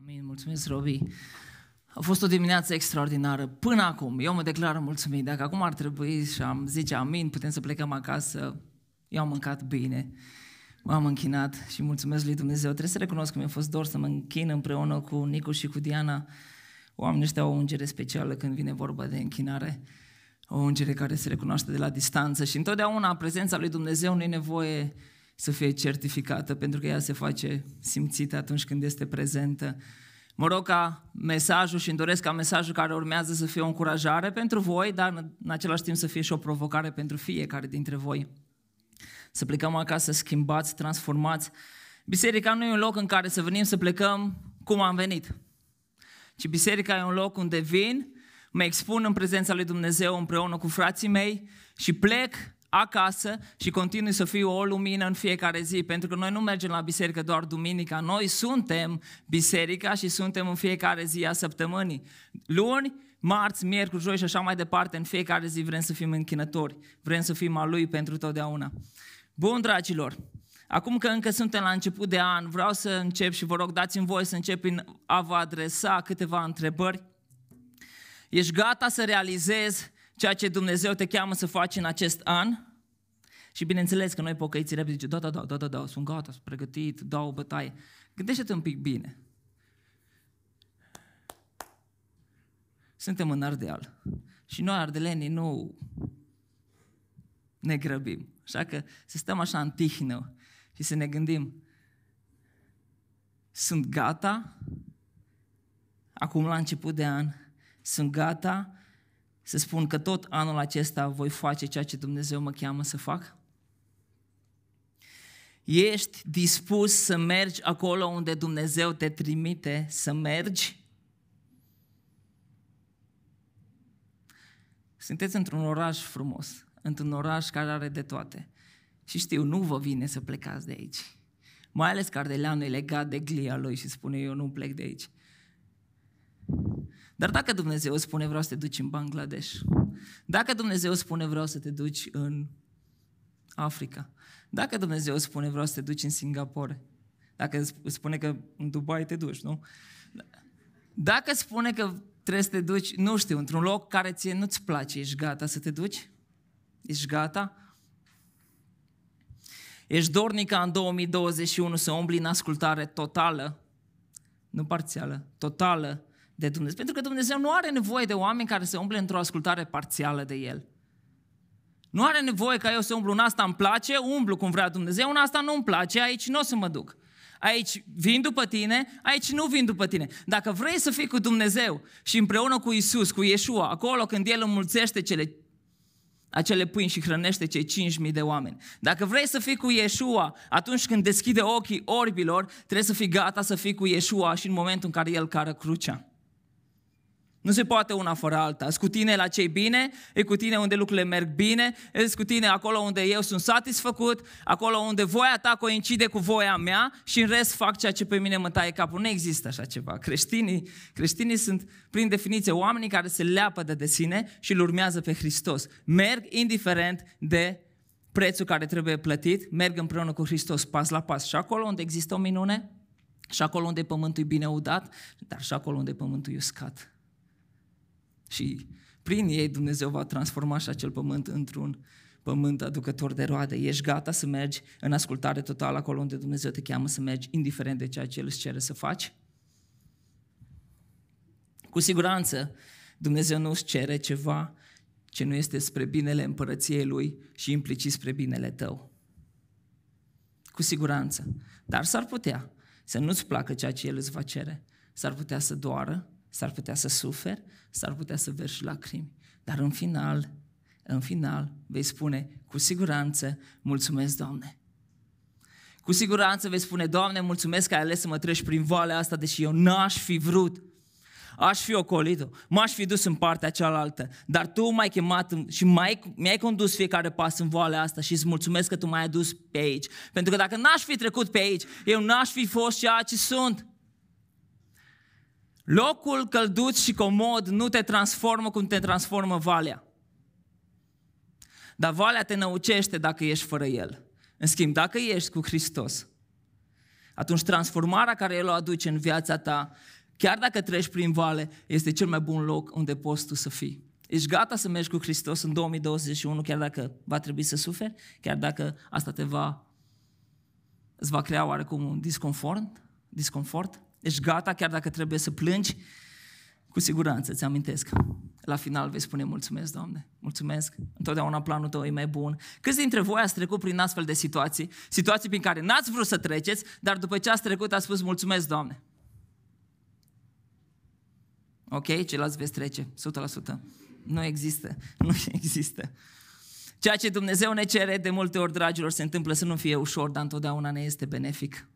Amin, mulțumesc, Robi. A fost o dimineață extraordinară până acum. Eu mă declar mulțumit. Dacă acum ar trebui și am zice amin, putem să plecăm acasă. Eu am mâncat bine, m-am închinat și mulțumesc lui Dumnezeu. Trebuie să recunosc că mi-a fost dor să mă închin împreună cu Nicu și cu Diana. Oamenii ăștia au o ungere specială când vine vorba de închinare. O ungere care se recunoaște de la distanță și întotdeauna prezența lui Dumnezeu nu e nevoie să fie certificată, pentru că ea se face simțită atunci când este prezentă. Mă rog ca mesajul și îmi doresc ca mesajul care urmează să fie o încurajare pentru voi, dar în același timp să fie și o provocare pentru fiecare dintre voi. Să plecăm acasă schimbați, transformați. Biserica nu e un loc în care să venim să plecăm cum am venit, ci biserica e un loc unde vin, mă expun în prezența lui Dumnezeu împreună cu frații mei și plec acasă și continui să fiu o lumină în fiecare zi, pentru că noi nu mergem la biserică doar duminica, noi suntem biserica și suntem în fiecare zi a săptămânii. Luni, marți, miercuri, joi și așa mai departe, în fiecare zi vrem să fim închinători, vrem să fim a Lui pentru totdeauna. Bun, dragilor, acum că încă suntem la început de an, vreau să încep și vă rog, dați-mi voie să încep prin a vă adresa câteva întrebări. Ești gata să realizezi ceea ce Dumnezeu te cheamă să faci în acest an? Și bineînțeles că noi pocăiți repede zice, da, da, da, da, da, da, sunt gata, sunt pregătit, dau o bătaie. Gândește-te un pic bine. Suntem în Ardeal. Și noi, ardelenii, nu ne grăbim. Așa că să stăm așa în tihnă și să ne gândim, sunt gata, acum la început de an, sunt gata să spun că tot anul acesta voi face ceea ce Dumnezeu mă cheamă să fac? Ești dispus să mergi acolo unde Dumnezeu te trimite să mergi? Sunteți într-un oraș frumos, într-un oraș care are de toate. Și știu, nu vă vine să plecați de aici. Mai ales că Ardeleanu e legat de glia lui și spune eu nu plec de aici. Dar dacă Dumnezeu spune vreau să te duci în Bangladesh, dacă Dumnezeu spune vreau să te duci în Africa, dacă Dumnezeu spune vreau să te duci în Singapore, dacă spune că în Dubai te duci, nu? Dacă spune că trebuie să te duci, nu știu, într-un loc care ție nu-ți place, ești gata să te duci? Ești gata? Ești dornic ca în 2021 să umbli în ascultare totală, nu parțială, totală de Dumnezeu. Pentru că Dumnezeu nu are nevoie de oameni care se umble într-o ascultare parțială de El. Nu are nevoie ca eu să umblu în asta îmi place, umblu cum vrea Dumnezeu, în asta nu îmi place, aici nu o să mă duc. Aici vin după tine, aici nu vin după tine. Dacă vrei să fii cu Dumnezeu și împreună cu Isus, cu Iesua, acolo când El înmulțește cele, acele pâini și hrănește cei 5.000 de oameni. Dacă vrei să fii cu Iesua, atunci când deschide ochii orbilor, trebuie să fii gata să fii cu Iesua și în momentul în care El cară crucea. Nu se poate una fără alta. Sunt cu tine la cei bine, e cu tine unde lucrurile merg bine, e cu tine acolo unde eu sunt satisfăcut, acolo unde voia ta coincide cu voia mea și în rest fac ceea ce pe mine mă taie capul. Nu există așa ceva. Creștinii, creștinii sunt, prin definiție, oamenii care se leapă de sine și îl urmează pe Hristos. Merg indiferent de prețul care trebuie plătit, merg împreună cu Hristos pas la pas. Și acolo unde există o minune, și acolo unde pământul e bine udat, dar și acolo unde pământul e uscat. Și prin ei Dumnezeu va transforma și acel pământ într-un pământ aducător de roade. Ești gata să mergi în ascultare totală acolo unde Dumnezeu te cheamă să mergi, indiferent de ceea ce El îți cere să faci? Cu siguranță, Dumnezeu nu îți cere ceva ce nu este spre binele împărăției Lui și implicit spre binele tău. Cu siguranță. Dar s-ar putea să nu-ți placă ceea ce El îți va cere. S-ar putea să doară, s-ar putea să suferi, s-ar putea să verși lacrimi, dar în final, în final vei spune cu siguranță, mulțumesc, Doamne. Cu siguranță vei spune, Doamne, mulțumesc că ai ales să mă treci prin valea asta, deși eu n-aș fi vrut. Aș fi ocolit-o, m-aș fi dus în partea cealaltă, dar Tu m-ai chemat și m-ai, mi-ai condus fiecare pas în valea asta și îți mulțumesc că Tu m-ai adus pe aici. Pentru că dacă n-aș fi trecut pe aici, eu n-aș fi fost ceea ce sunt. Locul călduț și comod nu te transformă cum te transformă valea. Dar valea te năucește dacă ești fără El. În schimb, dacă ești cu Hristos, atunci transformarea care El o aduce în viața ta, chiar dacă treci prin vale, este cel mai bun loc unde poți tu să fii. Ești gata să mergi cu Hristos în 2021, chiar dacă va trebui să suferi, chiar dacă asta te va, îți va crea oarecum un disconfort, disconfort? Ești gata chiar dacă trebuie să plângi? Cu siguranță, ți amintesc. La final vei spune mulțumesc, Doamne, mulțumesc. Întotdeauna planul tău e mai bun. Câți dintre voi ați trecut prin astfel de situații? Situații prin care n-ați vrut să treceți, dar după ce ați trecut ați spus mulțumesc, Doamne. Ok, ceilalți veți trece, 100%. Nu există, nu există. Ceea ce Dumnezeu ne cere de multe ori, dragilor, se întâmplă să nu fie ușor, dar întotdeauna ne este benefic.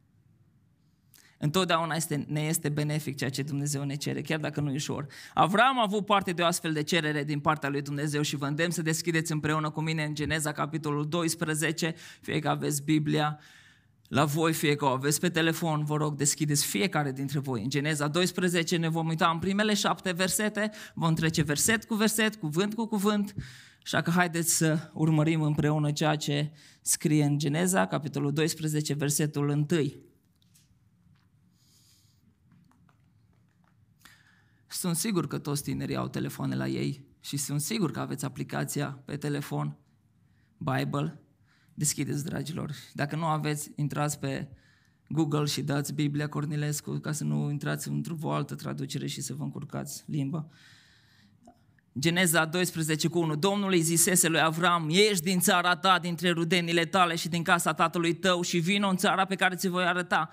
Întotdeauna este, ne este benefic ceea ce Dumnezeu ne cere, chiar dacă nu e ușor. Avram a avut parte de o astfel de cerere din partea lui Dumnezeu și vă îndemn să deschideți împreună cu mine în Geneza, capitolul 12, fie că aveți Biblia, la voi, fie că o aveți pe telefon, vă rog, deschideți fiecare dintre voi. În Geneza 12 ne vom uita în primele șapte versete, vom trece verset cu verset, cuvânt cu cuvânt, așa că haideți să urmărim împreună ceea ce scrie în Geneza, capitolul 12, versetul 1. Sunt sigur că toți tinerii au telefoane la ei și sunt sigur că aveți aplicația pe telefon, Bible. Deschideți, dragilor. Dacă nu aveți, intrați pe Google și dați Biblia Cornilescu ca să nu intrați într-o altă traducere și să vă încurcați limba. Geneza 12 cu 1. Domnul îi zisese lui Avram, ieși din țara ta, dintre rudenile tale și din casa tatălui tău și vină în țara pe care ți voi arăta.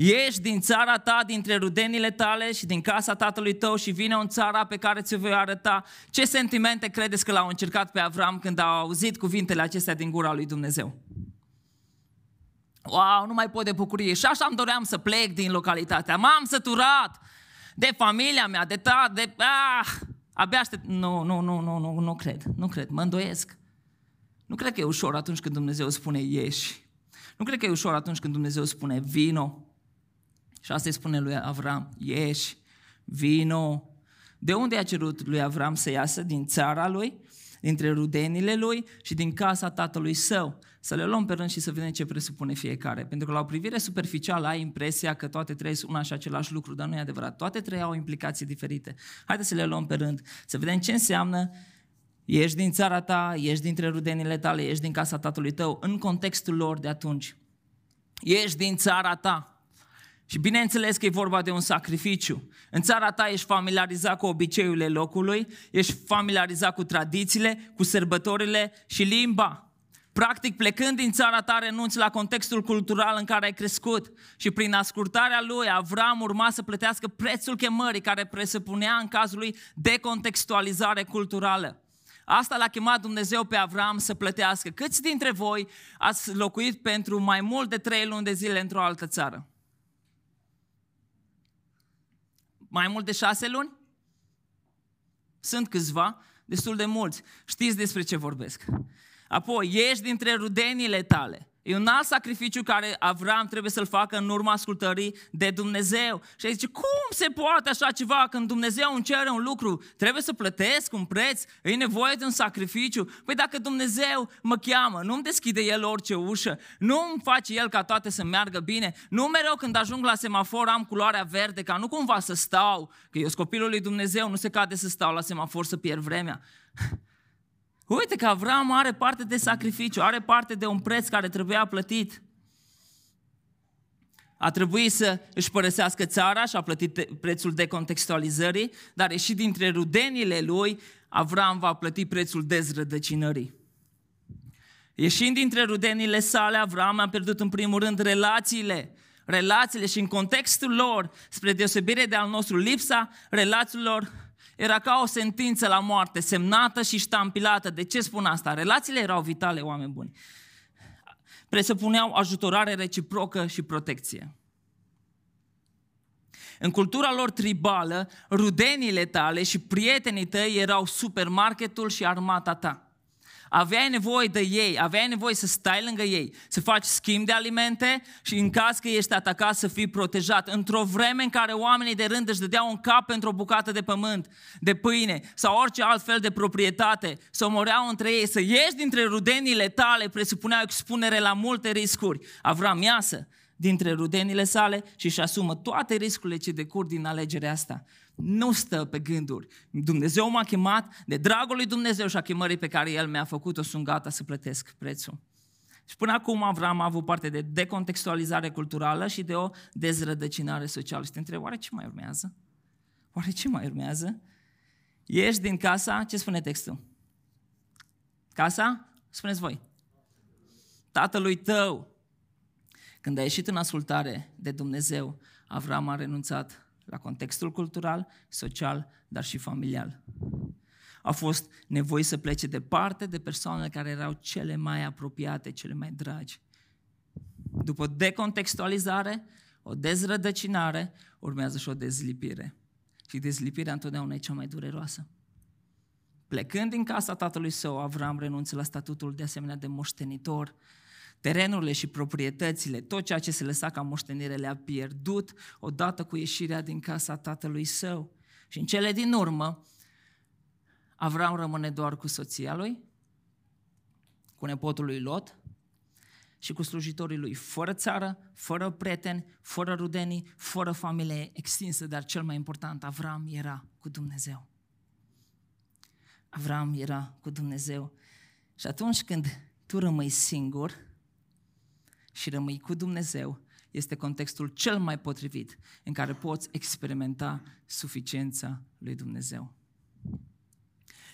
Ieși din țara ta, dintre rudenile tale și din casa tatălui tău și vine în țara pe care ți-o voi arăta. Ce sentimente credeți că l-au încercat pe Avram când au auzit cuvintele acestea din gura lui Dumnezeu? Wow, nu mai pot de bucurie. Și așa îmi doream să plec din localitatea. M-am săturat de familia mea, de ta, de... Ah, abia aștept... Nu, nu, nu, nu, nu, nu cred, nu cred, mă îndoiesc. Nu cred că e ușor atunci când Dumnezeu spune ieși. Nu cred că e ușor atunci când Dumnezeu spune vino. Și asta îi spune lui Avram, ieși, vino. De unde a cerut lui Avram să iasă? Din țara lui, dintre rudenile lui și din casa tatălui său. Să le luăm pe rând și să vedem ce presupune fiecare. Pentru că la o privire superficială ai impresia că toate trei sunt una și același lucru, dar nu e adevărat. Toate trei au implicații diferite. Haideți să le luăm pe rând, să vedem ce înseamnă ești din țara ta, ești dintre rudenile tale, ești din casa tatălui tău, în contextul lor de atunci. Ești din țara ta, și bineînțeles că e vorba de un sacrificiu. În țara ta ești familiarizat cu obiceiurile locului, ești familiarizat cu tradițiile, cu sărbătorile și limba. Practic, plecând din țara ta, renunți la contextul cultural în care ai crescut și prin ascultarea lui, Avram urma să plătească prețul chemării care presupunea în cazul lui decontextualizare culturală. Asta l-a chemat Dumnezeu pe Avram să plătească. Câți dintre voi ați locuit pentru mai mult de trei luni de zile într-o altă țară? Mai mult de șase luni? Sunt câțiva, destul de mulți. Știți despre ce vorbesc. Apoi, ieși dintre rudenile tale. E un alt sacrificiu care Avram trebuie să-l facă în urma ascultării de Dumnezeu. Și el zice, cum se poate așa ceva când Dumnezeu îmi cere un lucru? Trebuie să plătesc un preț? E nevoie de un sacrificiu? Păi dacă Dumnezeu mă cheamă, nu-mi deschide El orice ușă, nu îmi face El ca toate să meargă bine, nu mereu când ajung la semafor am culoarea verde, ca nu cumva să stau, că eu sunt copilul lui Dumnezeu, nu se cade să stau la semafor să pierd vremea. Uite că Avram are parte de sacrificiu, are parte de un preț care trebuia plătit. A trebuit să își părăsească țara și a plătit prețul decontextualizării, dar și dintre rudenile lui, Avram va plăti prețul dezrădăcinării. Ieșind dintre rudenile sale, Avram a pierdut în primul rând relațiile, relațiile și în contextul lor, spre deosebire de al nostru, lipsa relațiilor era ca o sentință la moarte, semnată și ștampilată. De ce spun asta? Relațiile erau vitale, oameni buni. Presupuneau ajutorare reciprocă și protecție. În cultura lor tribală, rudenile tale și prietenii tăi erau supermarketul și armata ta. Aveai nevoie de ei, aveai nevoie să stai lângă ei, să faci schimb de alimente și în caz că ești atacat să fii protejat. Într-o vreme în care oamenii de rând își dădeau un cap pentru o bucată de pământ, de pâine sau orice alt fel de proprietate, să omoreau între ei, să ieși dintre rudenile tale presupunea expunere la multe riscuri. Avram iasă dintre rudenile sale și își asumă toate riscurile ce decur din alegerea asta nu stă pe gânduri. Dumnezeu m-a chemat, de dragul lui Dumnezeu și a chemării pe care El mi-a făcut-o, sunt gata să plătesc prețul. Și până acum Avram a avut parte de decontextualizare culturală și de o dezrădăcinare socială. Și te întreb, oare ce mai urmează? Oare ce mai urmează? Ești din casa, ce spune textul? Casa? Spuneți voi. Tatălui tău. Când a ieșit în ascultare de Dumnezeu, Avram a renunțat la contextul cultural, social, dar și familial. Au fost nevoi să plece departe de persoanele care erau cele mai apropiate, cele mai dragi. După decontextualizare, o dezrădăcinare, urmează și o dezlipire. Și dezlipirea întotdeauna e cea mai dureroasă. Plecând din casa tatălui său, Avram renunță la statutul de asemenea de moștenitor Terenurile și proprietățile, tot ceea ce se lăsa ca moștenire le-a pierdut odată cu ieșirea din casa tatălui său. Și în cele din urmă, Avram rămâne doar cu soția lui, cu nepotul lui Lot și cu slujitorii lui, fără țară, fără prieteni, fără rudenii, fără familie extinsă, dar cel mai important, Avram era cu Dumnezeu. Avram era cu Dumnezeu. Și atunci când tu rămâi singur, și rămâi cu Dumnezeu, este contextul cel mai potrivit în care poți experimenta suficiența lui Dumnezeu.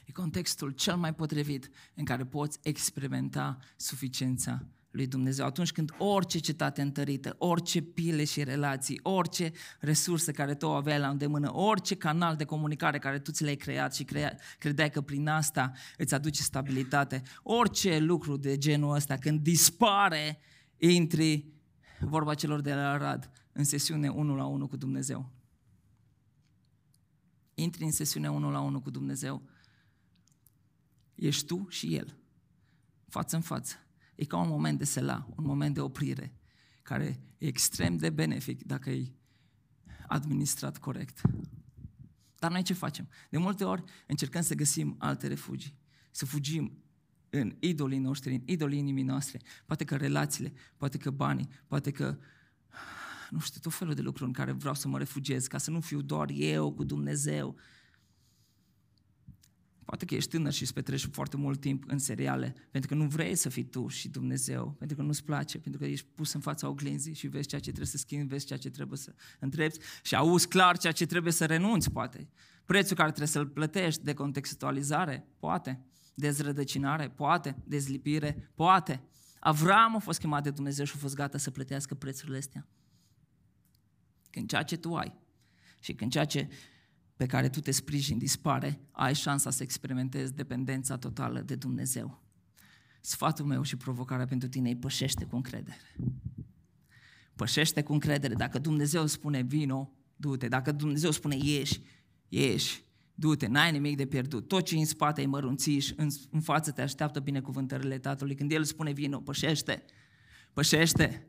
E contextul cel mai potrivit în care poți experimenta suficiența lui Dumnezeu. Atunci când orice cetate întărită, orice pile și relații, orice resursă care tu o aveai la îndemână, orice canal de comunicare care tu ți l-ai creat și crea, credeai că prin asta îți aduce stabilitate, orice lucru de genul ăsta, când dispare intri, vorba celor de la Arad, în sesiune 1 la 1 cu Dumnezeu. Intri în sesiune 1 la 1 cu Dumnezeu. Ești tu și El, față în față. E ca un moment de sela, un moment de oprire, care e extrem de benefic dacă e administrat corect. Dar noi ce facem? De multe ori încercăm să găsim alte refugii, să fugim în idolii noștri, în idolii inimii noastre, poate că relațiile, poate că banii, poate că nu știu, tot felul de lucruri în care vreau să mă refugiez, ca să nu fiu doar eu cu Dumnezeu. Poate că ești tânăr și îți petreci foarte mult timp în seriale, pentru că nu vrei să fii tu și Dumnezeu, pentru că nu-ți place, pentru că ești pus în fața oglinzii și vezi ceea ce trebuie să schimbi, vezi ceea ce trebuie să întrebi și auzi clar ceea ce trebuie să renunți, poate. Prețul care trebuie să-l plătești de contextualizare, poate. Dezrădăcinare? Poate. Dezlipire? Poate. Avram a fost chemat de Dumnezeu și a fost gata să plătească prețurile astea. Când ceea ce tu ai și când ceea ce pe care tu te sprijini dispare, ai șansa să experimentezi dependența totală de Dumnezeu. Sfatul meu și provocarea pentru tine e pășește cu încredere. Pășește cu încredere. Dacă Dumnezeu spune vino, du-te. Dacă Dumnezeu spune ieși, ieși. Du-te, n-ai nimic de pierdut. Tot ce în spate ai mărunții în, în față te așteaptă binecuvântările Tatălui. Când El spune, vino, pășește, pășește,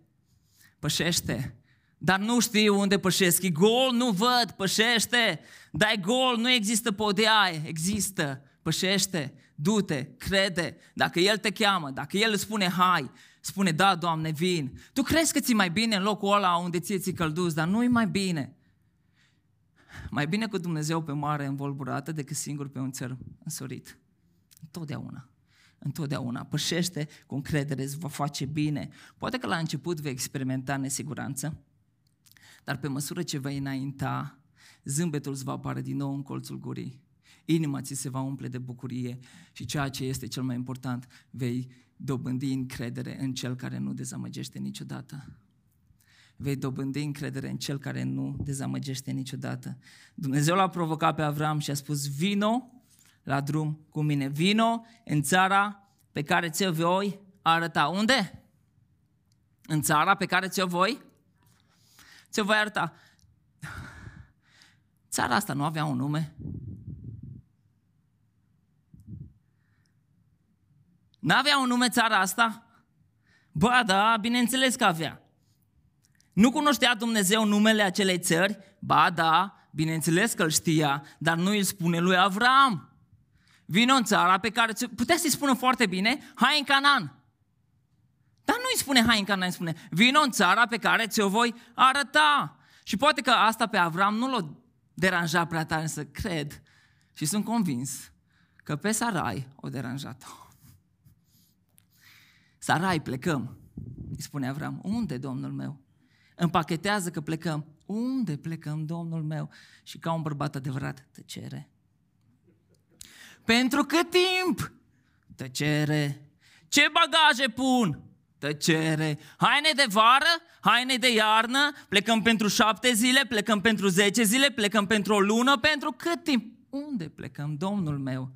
pășește. Dar nu știu unde pășesc. E gol, nu văd, pășește. Dar gol, nu există podea, există. Pășește, du-te, crede. Dacă El te cheamă, dacă El spune, hai, spune, da, Doamne, vin. Tu crezi că ți mai bine în locul ăla unde ție ți călduț, dar nu-i mai bine. Mai bine cu Dumnezeu pe mare învolburată decât singur pe un țăr însorit. Întotdeauna. Întotdeauna. Pășește cu încredere, îți va face bine. Poate că la început vei experimenta nesiguranță, dar pe măsură ce vei înainta, zâmbetul îți va apare din nou în colțul gurii. Inima ți se va umple de bucurie și ceea ce este cel mai important, vei dobândi încredere în cel care nu dezamăgește niciodată vei dobândi încredere în Cel care nu dezamăgește niciodată. Dumnezeu l-a provocat pe Avram și a spus, vino la drum cu mine, vino în țara pe care ți-o voi arăta. Unde? În țara pe care ți-o voi? Ți-o voi arăta. Țara asta nu avea un nume? N-avea un nume țara asta? Ba da, bineînțeles că avea. Nu cunoștea Dumnezeu numele acelei țări? Ba da, bineînțeles că îl știa, dar nu îl spune lui Avram. Vino în țara pe care putea să-i spună foarte bine, hai în Canaan. Dar nu îi spune hai în Canaan, îi spune vino în țara pe care ți-o voi arăta. Și poate că asta pe Avram nu l-a deranjat prea tare, să cred și sunt convins că pe Sarai o deranjat-o. Sarai, plecăm, îi spune Avram. Unde, domnul meu? Împachetează că plecăm. Unde plecăm, domnul meu? Și ca un bărbat adevărat, tăcere. Pentru cât timp? Tăcere. Ce bagaje pun? Tăcere. Haine de vară, haine de iarnă, plecăm pentru șapte zile, plecăm pentru zece zile, plecăm pentru o lună, pentru cât timp? Unde plecăm, Domnul meu?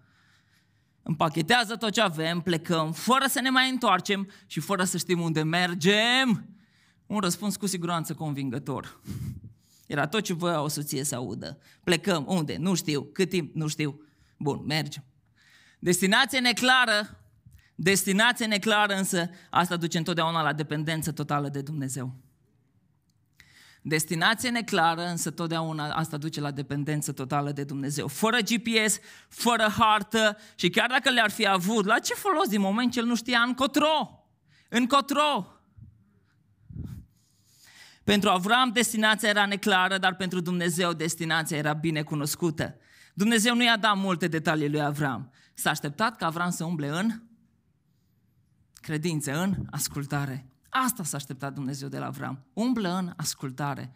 Împachetează tot ce avem, plecăm, fără să ne mai întoarcem și fără să știm unde mergem. Un răspuns cu siguranță convingător. Era tot ce voia o soție să audă. Plecăm, unde? Nu știu. Cât timp? Nu știu. Bun, mergem. Destinație neclară, destinație neclară însă, asta duce întotdeauna la dependență totală de Dumnezeu. Destinație neclară, însă totdeauna asta duce la dependență totală de Dumnezeu. Fără GPS, fără hartă și chiar dacă le-ar fi avut, la ce folos din moment ce el nu știa încotro? Încotro! Pentru Avram destinația era neclară, dar pentru Dumnezeu destinația era bine cunoscută. Dumnezeu nu i-a dat multe detalii lui Avram. S-a așteptat ca Avram să umble în credință, în ascultare. Asta s-a așteptat Dumnezeu de la Avram. Umblă în ascultare.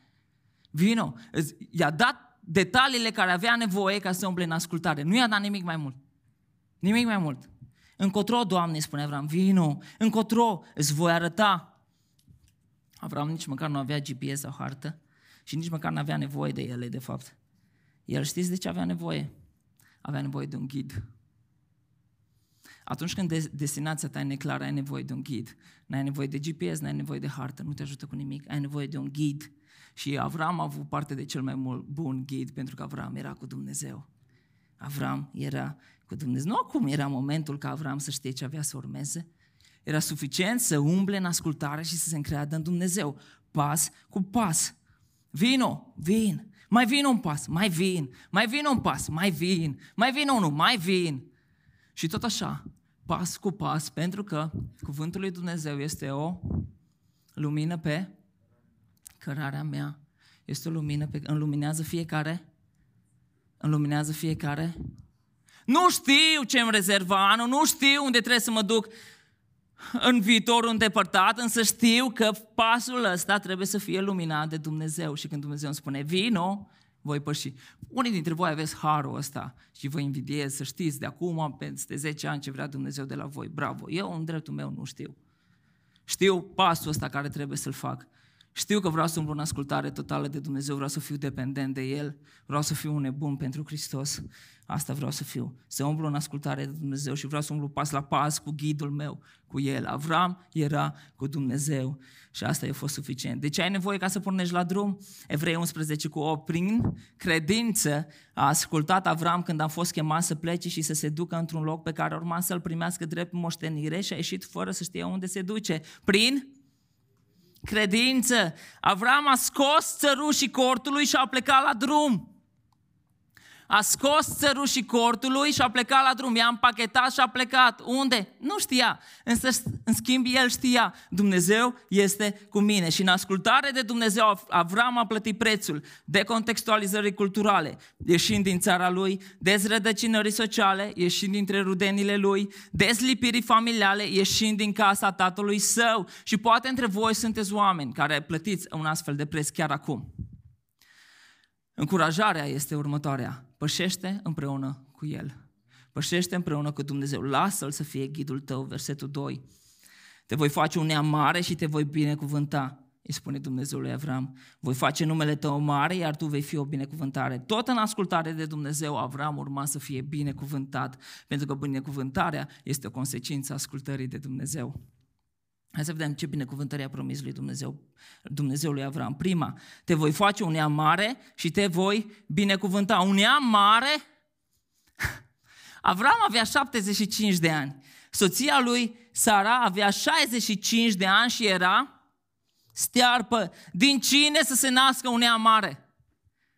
Vino, i-a dat detaliile care avea nevoie ca să umble în ascultare. Nu i-a dat nimic mai mult. Nimic mai mult. Încotro, Doamne, spune Avram, vino, încotro, îți voi arăta. Avram nici măcar nu avea GPS sau hartă și nici măcar nu avea nevoie de ele, de fapt. El știți de ce avea nevoie? Avea nevoie de un ghid. Atunci când destinația ta e neclară, ai nevoie de un ghid. N-ai nevoie de GPS, n-ai nevoie de hartă, nu te ajută cu nimic, ai nevoie de un ghid. Și Avram a avut parte de cel mai mult bun ghid, pentru că Avram era cu Dumnezeu. Avram era cu Dumnezeu. Nu acum era momentul ca Avram să știe ce avea să urmeze. Era suficient să umble în ascultare și să se încreadă în Dumnezeu, pas cu pas. Vino, vin, mai vin un pas, mai vin, mai vin un pas, mai vin, mai vin unul, mai vin. Și tot așa, pas cu pas, pentru că cuvântul lui Dumnezeu este o lumină pe cărarea mea. Este o lumină pe înluminează fiecare. Înluminează fiecare. Nu știu ce îmi rezerva anul, nu știu unde trebuie să mă duc în viitorul îndepărtat, însă știu că pasul ăsta trebuie să fie luminat de Dumnezeu. Și când Dumnezeu îmi spune, vino, voi păși. Unii dintre voi aveți harul ăsta și vă invidiez să știți de acum, peste 10 ani, ce vrea Dumnezeu de la voi. Bravo! Eu, în dreptul meu, nu știu. Știu pasul ăsta care trebuie să-l fac. Știu că vreau să umblu în ascultare totală de Dumnezeu, vreau să fiu dependent de El, vreau să fiu un nebun pentru Hristos. Asta vreau să fiu, să umblu în ascultare de Dumnezeu și vreau să umblu pas la pas cu ghidul meu, cu El. Avram era cu Dumnezeu și asta a fost suficient. De ce ai nevoie ca să pornești la drum? Evrei 11 cu 8. Prin credință a ascultat Avram când a fost chemat să plece și să se ducă într-un loc pe care urma să-l primească drept moștenire și a ieșit fără să știe unde se duce. Prin credință. Avram a scos țărușii cortului și a plecat la drum a scos țărul și cortului și a plecat la drum, i-a împachetat și a plecat. Unde? Nu știa. Însă, în schimb, el știa. Dumnezeu este cu mine. Și în ascultare de Dumnezeu, Avram a plătit prețul de contextualizări culturale, ieșind din țara lui, dezrădăcinării sociale, ieșind dintre rudenile lui, dezlipirii familiale, ieșind din casa tatălui său. Și poate între voi sunteți oameni care plătiți un astfel de preț chiar acum. Încurajarea este următoarea. Pășește împreună cu El. Pășește împreună cu Dumnezeu. Lasă-L să fie ghidul tău. Versetul 2. Te voi face un neam mare și te voi binecuvânta. Îi spune Dumnezeu lui Avram. Voi face numele tău mare, iar tu vei fi o binecuvântare. Tot în ascultare de Dumnezeu, Avram urma să fie binecuvântat, pentru că binecuvântarea este o consecință a ascultării de Dumnezeu. Hai să vedem ce binecuvântări a promis lui Dumnezeu, Dumnezeu lui Avram. Prima, te voi face un neam mare și te voi binecuvânta. Un neam mare? Avram avea 75 de ani. Soția lui, Sara, avea 65 de ani și era stearpă. Din cine să se nască un ea mare?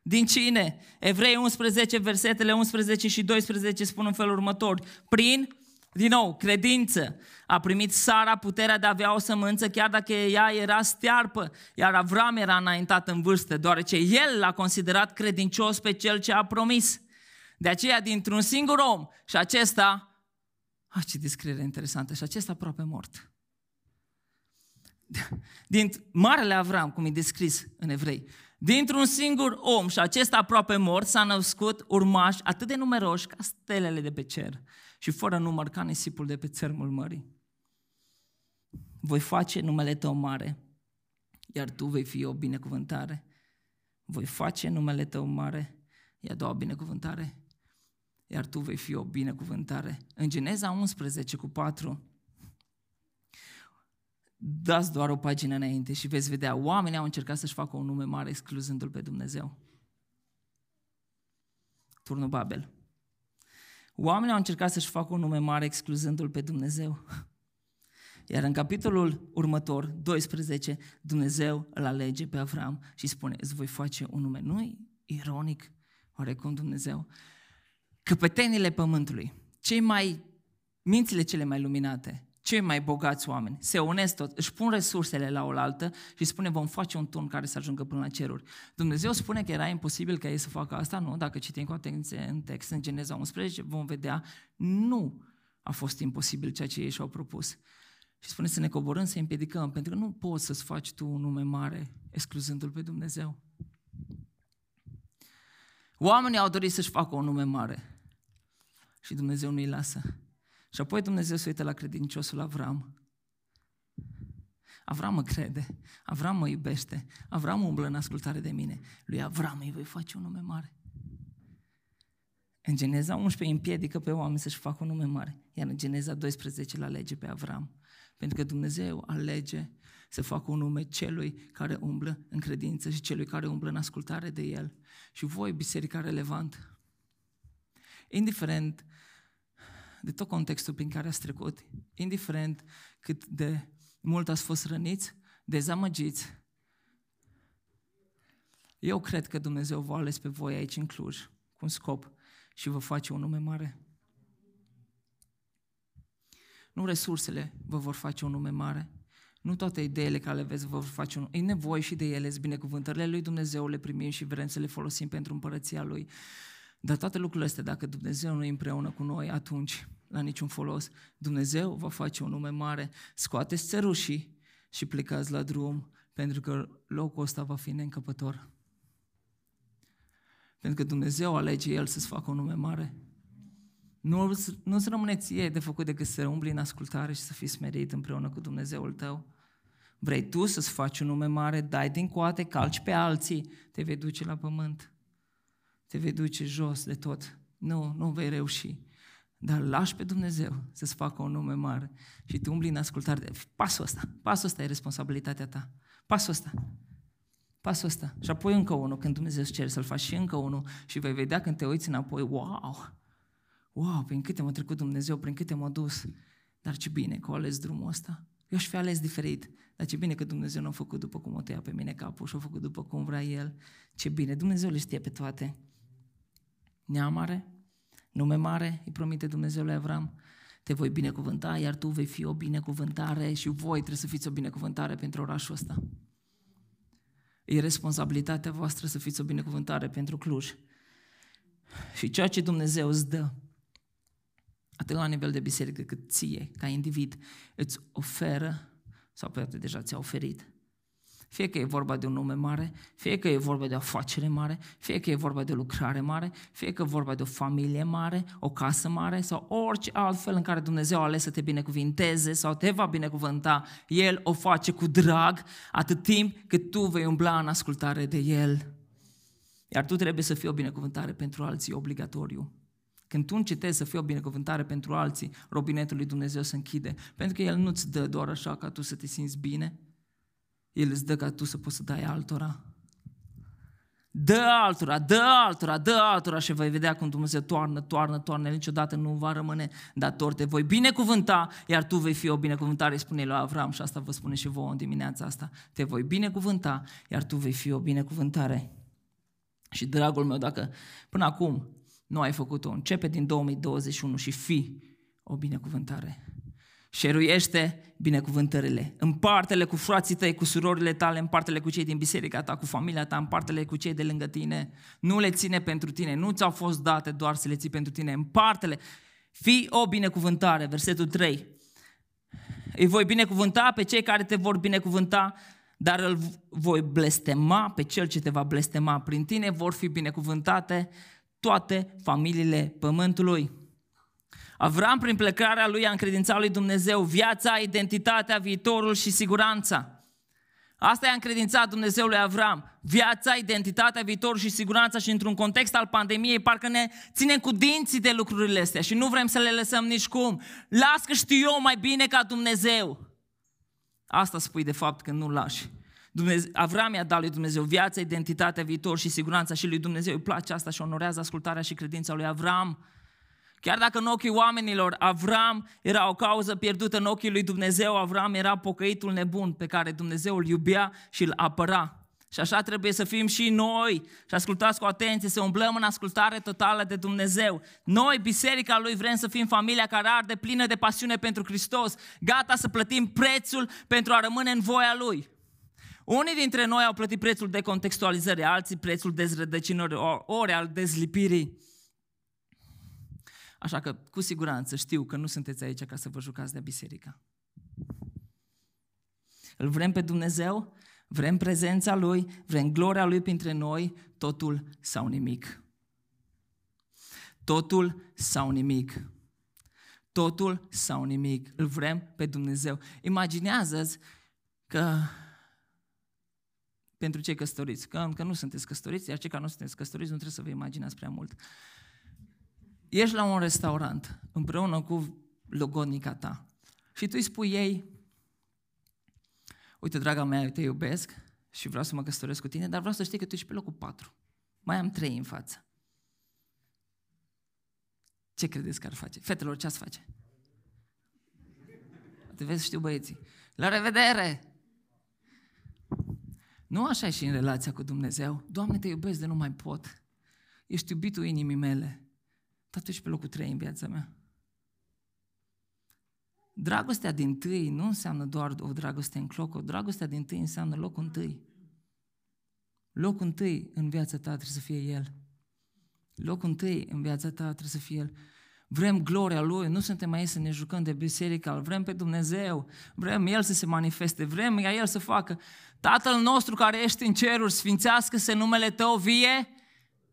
Din cine? Evrei 11, versetele 11 și 12 spun în felul următor. Prin, din nou, credință. A primit Sara puterea de a avea o sămânță, chiar dacă ea era stearpă, iar Avram era înaintat în vârstă, deoarece el l-a considerat credincios pe cel ce a promis. De aceea, dintr-un singur om, și acesta, ah, ce descriere interesantă, și acesta aproape mort. Din Marele Avram, cum e descris în evrei, dintr-un singur om și acesta aproape mort s-a născut urmași atât de numeroși ca stelele de pe cer și fără număr ca nisipul de pe țărmul mării. Voi face numele tău mare, iar tu vei fi o binecuvântare. Voi face numele tău mare, e a doua binecuvântare, iar tu vei fi o binecuvântare. În Geneza 11 cu 4, dați doar o pagină înainte și veți vedea, oamenii au încercat să-și facă un nume mare excluzându-L pe Dumnezeu. Turnul Babel. Oamenii au încercat să-și facă un nume mare excluzându-L pe Dumnezeu. Iar în capitolul următor, 12, Dumnezeu îl alege pe Avram și spune, îți voi face un nume. nu ironic, oarecum Dumnezeu? Căpetenile pământului, cei mai, mințile cele mai luminate, cei mai bogați oameni se unesc tot, își pun resursele la oaltă și spune vom face un turn care să ajungă până la ceruri. Dumnezeu spune că era imposibil ca ei să facă asta? Nu, dacă citim cu atenție în text, în Geneza 11, vom vedea, nu a fost imposibil ceea ce ei și-au propus. Și spune să ne coborâm, să împiedicăm, pentru că nu poți să-ți faci tu un nume mare excluzându-L pe Dumnezeu. Oamenii au dorit să-și facă un nume mare și Dumnezeu nu-i lasă. Și apoi Dumnezeu se uită la credinciosul Avram. Avram mă crede, Avram mă iubește, Avram umblă în ascultare de mine. Lui Avram îi voi face un nume mare. În Geneza 11 împiedică pe oameni să-și facă un nume mare, iar în Geneza 12 îl alege pe Avram. Pentru că Dumnezeu alege să facă un nume celui care umblă în credință și celui care umblă în ascultare de El. Și voi, biserica relevant, indiferent de tot contextul prin care ați trecut, indiferent cât de mult ați fost răniți, dezamăgiți, eu cred că Dumnezeu v-a ales pe voi aici în Cluj cu un scop și vă face un nume mare. Nu resursele vă vor face un nume mare, nu toate ideile care le veți vă vor face un... E nevoie și de ele, binecuvântările lui Dumnezeu le primim și vrem să le folosim pentru împărăția Lui. Dar toate lucrurile astea, dacă Dumnezeu nu e împreună cu noi, atunci la niciun folos. Dumnezeu va face un nume mare. Scoateți țărușii și plecați la drum, pentru că locul ăsta va fi neîncăpător. Pentru că Dumnezeu alege El să-ți facă un nume mare. Nu, nu-ți rămâne ție de făcut decât să umbli în ascultare și să fii smerit împreună cu Dumnezeul tău. Vrei tu să-ți faci un nume mare, dai din coate, calci pe alții, te vei duce la pământ. Te vei duce jos de tot. Nu, nu vei reuși. Dar lași pe Dumnezeu să-ți facă un nume mare și tu umbli în ascultare. De... Pasul ăsta, pasul ăsta e responsabilitatea ta. Pasul ăsta. Pasul ăsta. Și apoi încă unul, când Dumnezeu îți cere să-l faci și încă unul și vei vedea când te uiți înapoi, wow, wow, prin câte m-a trecut Dumnezeu, prin câte m-a dus. Dar ce bine că au ales drumul ăsta. Eu aș fi ales diferit. Dar ce bine că Dumnezeu nu a făcut după cum o tăia pe mine capul și a făcut după cum vrea El. Ce bine, Dumnezeu le știe pe toate. Neamare, nume mare, îi promite Dumnezeu lui Avram, te voi binecuvânta, iar tu vei fi o binecuvântare și voi trebuie să fiți o binecuvântare pentru orașul ăsta. E responsabilitatea voastră să fiți o binecuvântare pentru Cluj. Și ceea ce Dumnezeu îți dă, atât la nivel de biserică cât ție, ca individ, îți oferă, sau poate deja ți-a oferit, fie că e vorba de un nume mare, fie că e vorba de o afacere mare, fie că e vorba de o lucrare mare, fie că e vorba de o familie mare, o casă mare sau orice alt fel în care Dumnezeu a ales să te binecuvinteze sau te va binecuvânta, El o face cu drag atât timp cât tu vei umbla în ascultare de El. Iar tu trebuie să fii o binecuvântare pentru alții obligatoriu. Când tu încetezi să fii o binecuvântare pentru alții, robinetul lui Dumnezeu se închide. Pentru că El nu-ți dă doar așa ca tu să te simți bine, El îți dă ca tu să poți să dai altora. Dă altora, dă altora, dă altora și vei vedea cum Dumnezeu toarnă, toarnă, toarnă, niciodată nu va rămâne dator. Te voi binecuvânta, iar tu vei fi o binecuvântare, spune lui Avram și asta vă spune și vouă în dimineața asta. Te voi binecuvânta, iar tu vei fi o binecuvântare. Și dragul meu, dacă până acum nu ai făcut-o, începe din 2021 și fi o binecuvântare. Șeruiește binecuvântările. Împarte-le cu frații tăi, cu surorile tale, împarte-le cu cei din biserica ta, cu familia ta, împarte-le cu cei de lângă tine. Nu le ține pentru tine, nu ți-au fost date doar să le ții pentru tine. Împarte-le. Fii o binecuvântare. Versetul 3. Îi voi binecuvânta pe cei care te vor binecuvânta, dar îl voi blestema pe cel ce te va blestema. Prin tine vor fi binecuvântate toate familiile pământului. Avram, prin plecarea lui, a încredințat lui Dumnezeu viața, identitatea, viitorul și siguranța. Asta i-a încredințat Dumnezeu lui Avram. Viața, identitatea, viitorul și siguranța și într-un context al pandemiei parcă ne ținem cu dinții de lucrurile astea și nu vrem să le lăsăm nici cum. Las că știu eu mai bine ca Dumnezeu. Asta spui de fapt când nu lași. Dumnezeu, Avram i-a dat lui Dumnezeu viața, identitatea, viitor și siguranța și lui Dumnezeu îi place asta și onorează ascultarea și credința lui Avram. Chiar dacă în ochii oamenilor Avram era o cauză pierdută în ochii lui Dumnezeu, Avram era pocăitul nebun pe care Dumnezeu îl iubea și îl apăra. Și așa trebuie să fim și noi. Și ascultați cu atenție, să umblăm în ascultare totală de Dumnezeu. Noi, biserica lui, vrem să fim familia care arde plină de pasiune pentru Hristos, gata să plătim prețul pentru a rămâne în voia Lui. Unii dintre noi au plătit prețul de contextualizări, alții prețul dezrădăcinării, ori al dezlipirii. Așa că, cu siguranță, știu că nu sunteți aici ca să vă jucați de biserica. Îl vrem pe Dumnezeu, vrem prezența Lui, vrem gloria Lui printre noi, totul sau nimic. Totul sau nimic. Totul sau nimic. Îl vrem pe Dumnezeu. Imaginează-ți că pentru cei căsătoriți, că, că nu sunteți căsătoriți, iar cei care nu sunteți căsătoriți nu trebuie să vă imaginați prea mult ești la un restaurant împreună cu logodnica ta și tu îi spui ei, uite, draga mea, eu te iubesc și vreau să mă căsătoresc cu tine, dar vreau să știi că tu ești pe locul 4. Mai am trei în față. Ce credeți că ar face? Fetelor, ce ați face? Te vezi, știu băieții. La revedere! Nu așa e și în relația cu Dumnezeu. Doamne, te iubesc de nu mai pot. Ești iubitul inimii mele. Dar tu ești pe locul 3 în viața mea. Dragostea din tâi nu înseamnă doar o dragoste în cloc, o dragostea din tâi înseamnă locul întâi. Locul întâi în viața ta trebuie să fie El. Locul întâi în viața ta trebuie să fie El. Vrem gloria Lui, nu suntem aici să ne jucăm de biserică, vrem pe Dumnezeu, vrem El să se manifeste, vrem ca El să facă. Tatăl nostru care ești în ceruri, sfințească-se numele Tău, vie,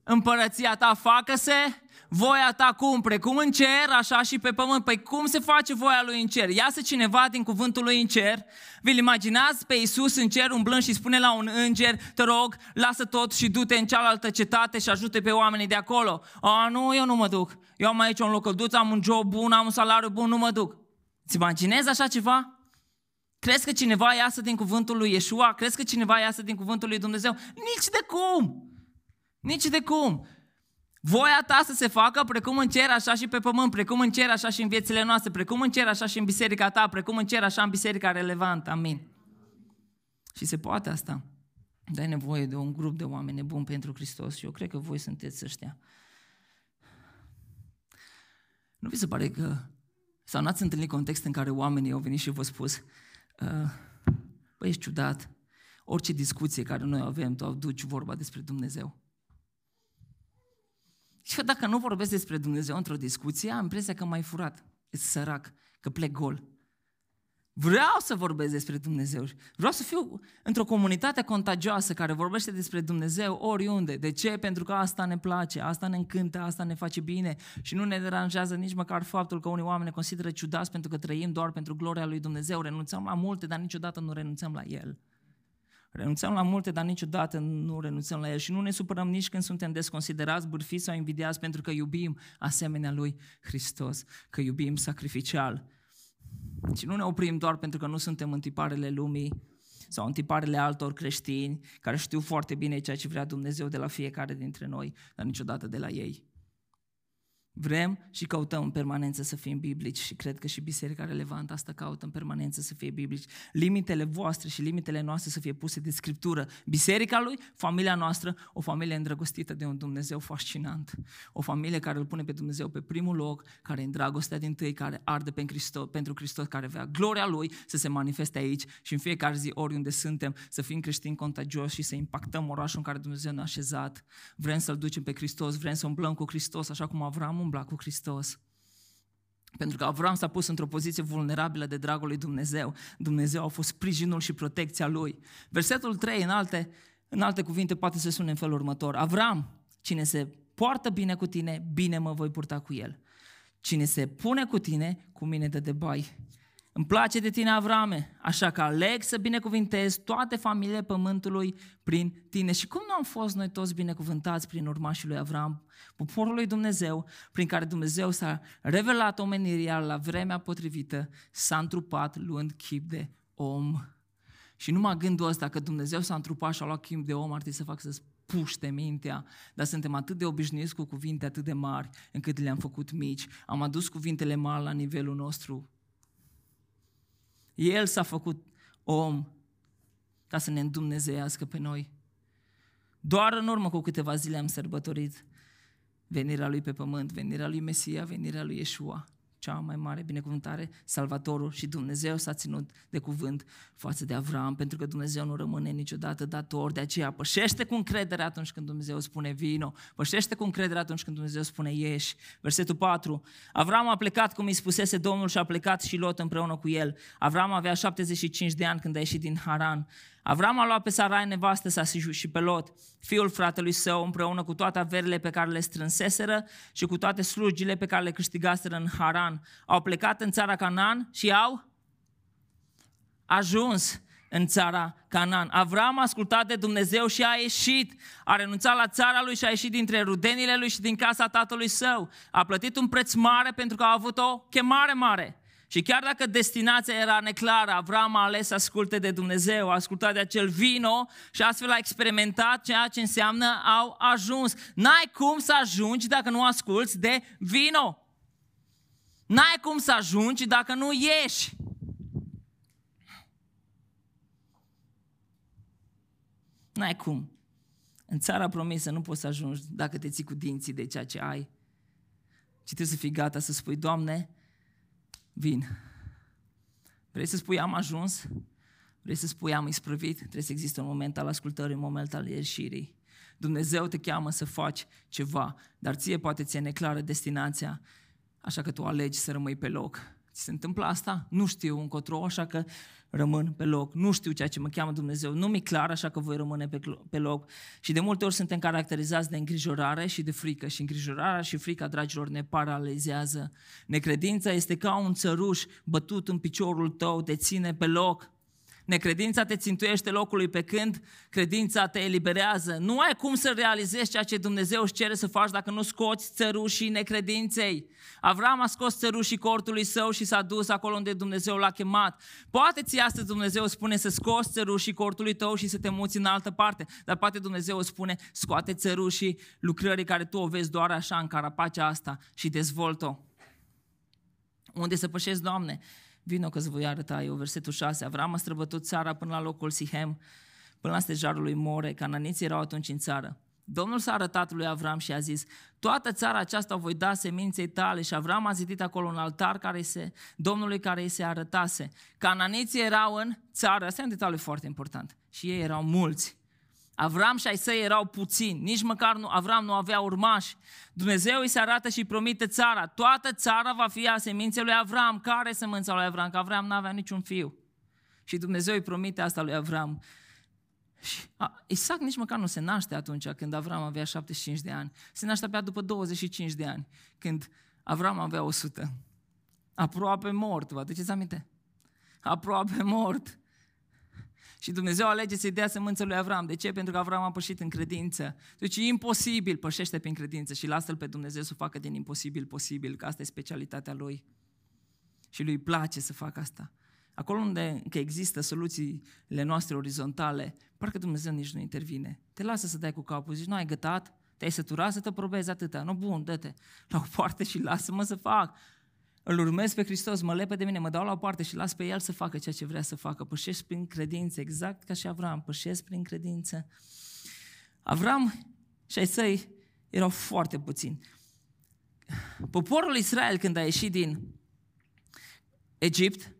împărăția Ta, facă-se voia ta cum? Precum în cer, așa și pe pământ. Păi cum se face voia lui în cer? Iasă cineva din cuvântul lui în cer, vi-l imaginați pe Iisus în cer umblând și spune la un înger, te rog, lasă tot și du-te în cealaltă cetate și ajute pe oamenii de acolo. A, nu, eu nu mă duc. Eu am aici un locăduț, am un job bun, am un salariu bun, nu mă duc. Îți imaginezi așa ceva? Crezi că cineva iasă din cuvântul lui Yeshua? Crezi că cineva iasă din cuvântul lui Dumnezeu? Nici de cum! Nici de cum! Voia ta să se facă precum în cer, așa și pe pământ, precum în cer, așa și în viețile noastre, precum în cer, așa și în biserica ta, precum în cer, așa în biserica relevantă. Amin. Și se poate asta. Dar ai nevoie de un grup de oameni nebuni pentru Hristos și eu cred că voi sunteți ăștia. Nu vi se pare că, sau n-ați întâlnit context în care oamenii au venit și v-au spus, uh, băi, ești ciudat, orice discuție care noi avem, tu aduci vorba despre Dumnezeu. Și eu dacă nu vorbesc despre Dumnezeu într-o discuție, am impresia că m-ai furat, e sărac, că plec gol. Vreau să vorbesc despre Dumnezeu. Vreau să fiu într-o comunitate contagioasă care vorbește despre Dumnezeu oriunde. De ce? Pentru că asta ne place, asta ne încântă, asta ne face bine și nu ne deranjează nici măcar faptul că unii oameni ne consideră ciudați pentru că trăim doar pentru gloria lui Dumnezeu. Renunțăm la multe, dar niciodată nu renunțăm la El. Renunțăm la multe, dar niciodată nu renunțăm la El și nu ne supărăm nici când suntem desconsiderați, bârfiți sau invidiați pentru că iubim asemenea Lui Hristos, că iubim sacrificial. Și nu ne oprim doar pentru că nu suntem în tiparele lumii, sau în tiparele altor creștini care știu foarte bine ceea ce vrea Dumnezeu de la fiecare dintre noi, dar niciodată de la ei. Vrem și căutăm în permanență să fim biblici și cred că și Biserica Relevantă asta caută în permanență să fie biblici. Limitele voastre și limitele noastre să fie puse de Scriptură. Biserica lui, familia noastră, o familie îndrăgostită de un Dumnezeu fascinant. O familie care îl pune pe Dumnezeu pe primul loc, care e în dragostea din tâi, care arde pe Hristos, pentru Hristos, care vrea gloria Lui să se manifeste aici și în fiecare zi, oriunde suntem, să fim creștini contagioși și să impactăm orașul în care Dumnezeu ne-a așezat. Vrem să-L ducem pe Hristos, vrem să umblăm cu Hristos, așa cum Avram umbla cu Hristos. Pentru că Avram s-a pus într-o poziție vulnerabilă de dragul lui Dumnezeu. Dumnezeu a fost sprijinul și protecția lui. Versetul 3, în alte, în alte cuvinte, poate să sune în felul următor. Avram, cine se poartă bine cu tine, bine mă voi purta cu el. Cine se pune cu tine, cu mine dă de bai. Îmi place de tine, Avrame, așa că aleg să binecuvintez toate familiile pământului prin tine. Și cum nu am fost noi toți binecuvântați prin urmașii lui Avram, poporul lui Dumnezeu, prin care Dumnezeu s-a revelat omenirii, la vremea potrivită s-a întrupat luând chip de om. Și numai gândul ăsta că Dumnezeu s-a întrupat și a luat chip de om ar trebui să facă să puște mintea, dar suntem atât de obișnuiți cu cuvinte atât de mari încât le-am făcut mici. Am adus cuvintele mari la nivelul nostru el s-a făcut om ca să ne îndumnezeiască pe noi. Doar în urmă cu câteva zile am sărbătorit venirea lui pe pământ, venirea lui Mesia, venirea lui Yeshua cea mai mare binecuvântare, Salvatorul și Dumnezeu s-a ținut de cuvânt față de Avram, pentru că Dumnezeu nu rămâne niciodată dator, de aceea pășește cu încredere atunci când Dumnezeu spune vino, pășește cu încredere atunci când Dumnezeu spune ieși. Versetul 4, Avram a plecat cum îi spusese Domnul și a plecat și Lot împreună cu el. Avram avea 75 de ani când a ieșit din Haran. Avram a luat pe Sarai nevastă sa și pe Lot, fiul fratelui său, împreună cu toate averile pe care le strânseseră și cu toate slujile pe care le câștigaseră în Haran. Au plecat în țara Canaan și au ajuns în țara Canaan. Avram a ascultat de Dumnezeu și a ieșit. A renunțat la țara lui și a ieșit dintre rudenile lui și din casa tatălui său. A plătit un preț mare pentru că a avut o chemare mare. Și chiar dacă destinația era neclară, Avram a ales să asculte de Dumnezeu, a ascultat de acel vino și astfel a experimentat ceea ce înseamnă au ajuns. N-ai cum să ajungi dacă nu asculți de vino. N-ai cum să ajungi dacă nu ieși. N-ai cum. În țara promisă nu poți să ajungi dacă te ții cu dinții de ceea ce ai. Și trebuie să fii gata să spui, Doamne, vin. Vrei să spui am ajuns? Vrei să spui am isprăvit? Trebuie să existe un moment al ascultării, un moment al ieșirii. Dumnezeu te cheamă să faci ceva, dar ție poate ți-e neclară destinația, așa că tu alegi să rămâi pe loc. Ți se întâmplă asta? Nu știu încotro, așa că rămân pe loc. Nu știu ceea ce mă cheamă Dumnezeu. Nu mi-e clar, așa că voi rămâne pe, pe loc. Și de multe ori suntem caracterizați de îngrijorare și de frică. Și îngrijorarea și frica, dragilor, ne paralizează. Necredința este ca un țăruș bătut în piciorul tău, te ține pe loc. Necredința te țintuiește locului pe când credința te eliberează. Nu ai cum să realizezi ceea ce Dumnezeu își cere să faci dacă nu scoți țărușii necredinței. Avram a scos țărușii cortului său și s-a dus acolo unde Dumnezeu l-a chemat. Poate ți astăzi Dumnezeu spune să scoți țărușii cortului tău și să te muți în altă parte, dar poate Dumnezeu spune scoate țărușii lucrării care tu o vezi doar așa în carapacea asta și dezvoltă-o. Unde să pășesc, Doamne? Vino că îți voi arăta eu. Versetul 6. Avram a străbătut țara până la locul Sihem, până la stejarul lui More. Cananiții erau atunci în țară. Domnul s-a arătat lui Avram și a zis, toată țara aceasta o voi da seminței tale și Avram a zidit acolo un altar care se, Domnului care îi se arătase. Cananiții erau în țară, asta e un detaliu foarte important, și ei erau mulți. Avram și ai săi erau puțini, nici măcar nu, Avram nu avea urmași. Dumnezeu îi se arată și promite țara. Toată țara va fi a seminței lui Avram. Care e semânța lui Avram? Că Avram nu avea niciun fiu. Și Dumnezeu îi promite asta lui Avram. Și a, Isaac nici măcar nu se naște atunci când Avram avea 75 de ani. Se naște abia după 25 de ani, când Avram avea 100. Aproape mort, vă aduceți aminte? Aproape mort. Și Dumnezeu alege să-i dea sămânță lui Avram. De ce? Pentru că Avram a pășit în credință. Deci e imposibil, pășește prin credință și lasă-L pe Dumnezeu să facă din imposibil posibil, că asta e specialitatea Lui. Și Lui place să facă asta. acolo unde că există soluțiile noastre orizontale, parcă Dumnezeu nici nu intervine. Te lasă să dai cu capul, zici, nu ai gătat, te-ai săturat să te probezi atâta. Nu, bun, dă-te la o parte și lasă-mă să fac. Îl urmez pe Hristos, mă lepă de mine, mă dau la o parte și las pe El să facă ceea ce vrea să facă. Pășesc prin credință, exact ca și Avram, pășesc prin credință. Avram și ai săi erau foarte puțini. Poporul Israel, când a ieșit din Egipt,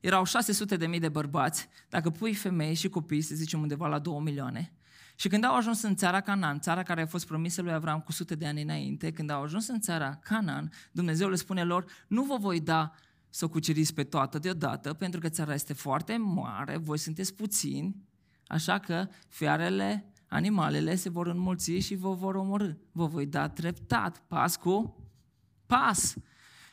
erau 600 de mii de bărbați. Dacă pui femei și copii, să zicem undeva la 2 milioane, și când au ajuns în țara Canaan, țara care a fost promisă lui Avram cu sute de ani înainte, când au ajuns în țara Canaan, Dumnezeu le spune lor, nu vă voi da să o cuceriți pe toată deodată, pentru că țara este foarte mare, voi sunteți puțini, așa că fiarele, animalele se vor înmulți și vă vor omorâ. Vă voi da treptat, pas cu pas.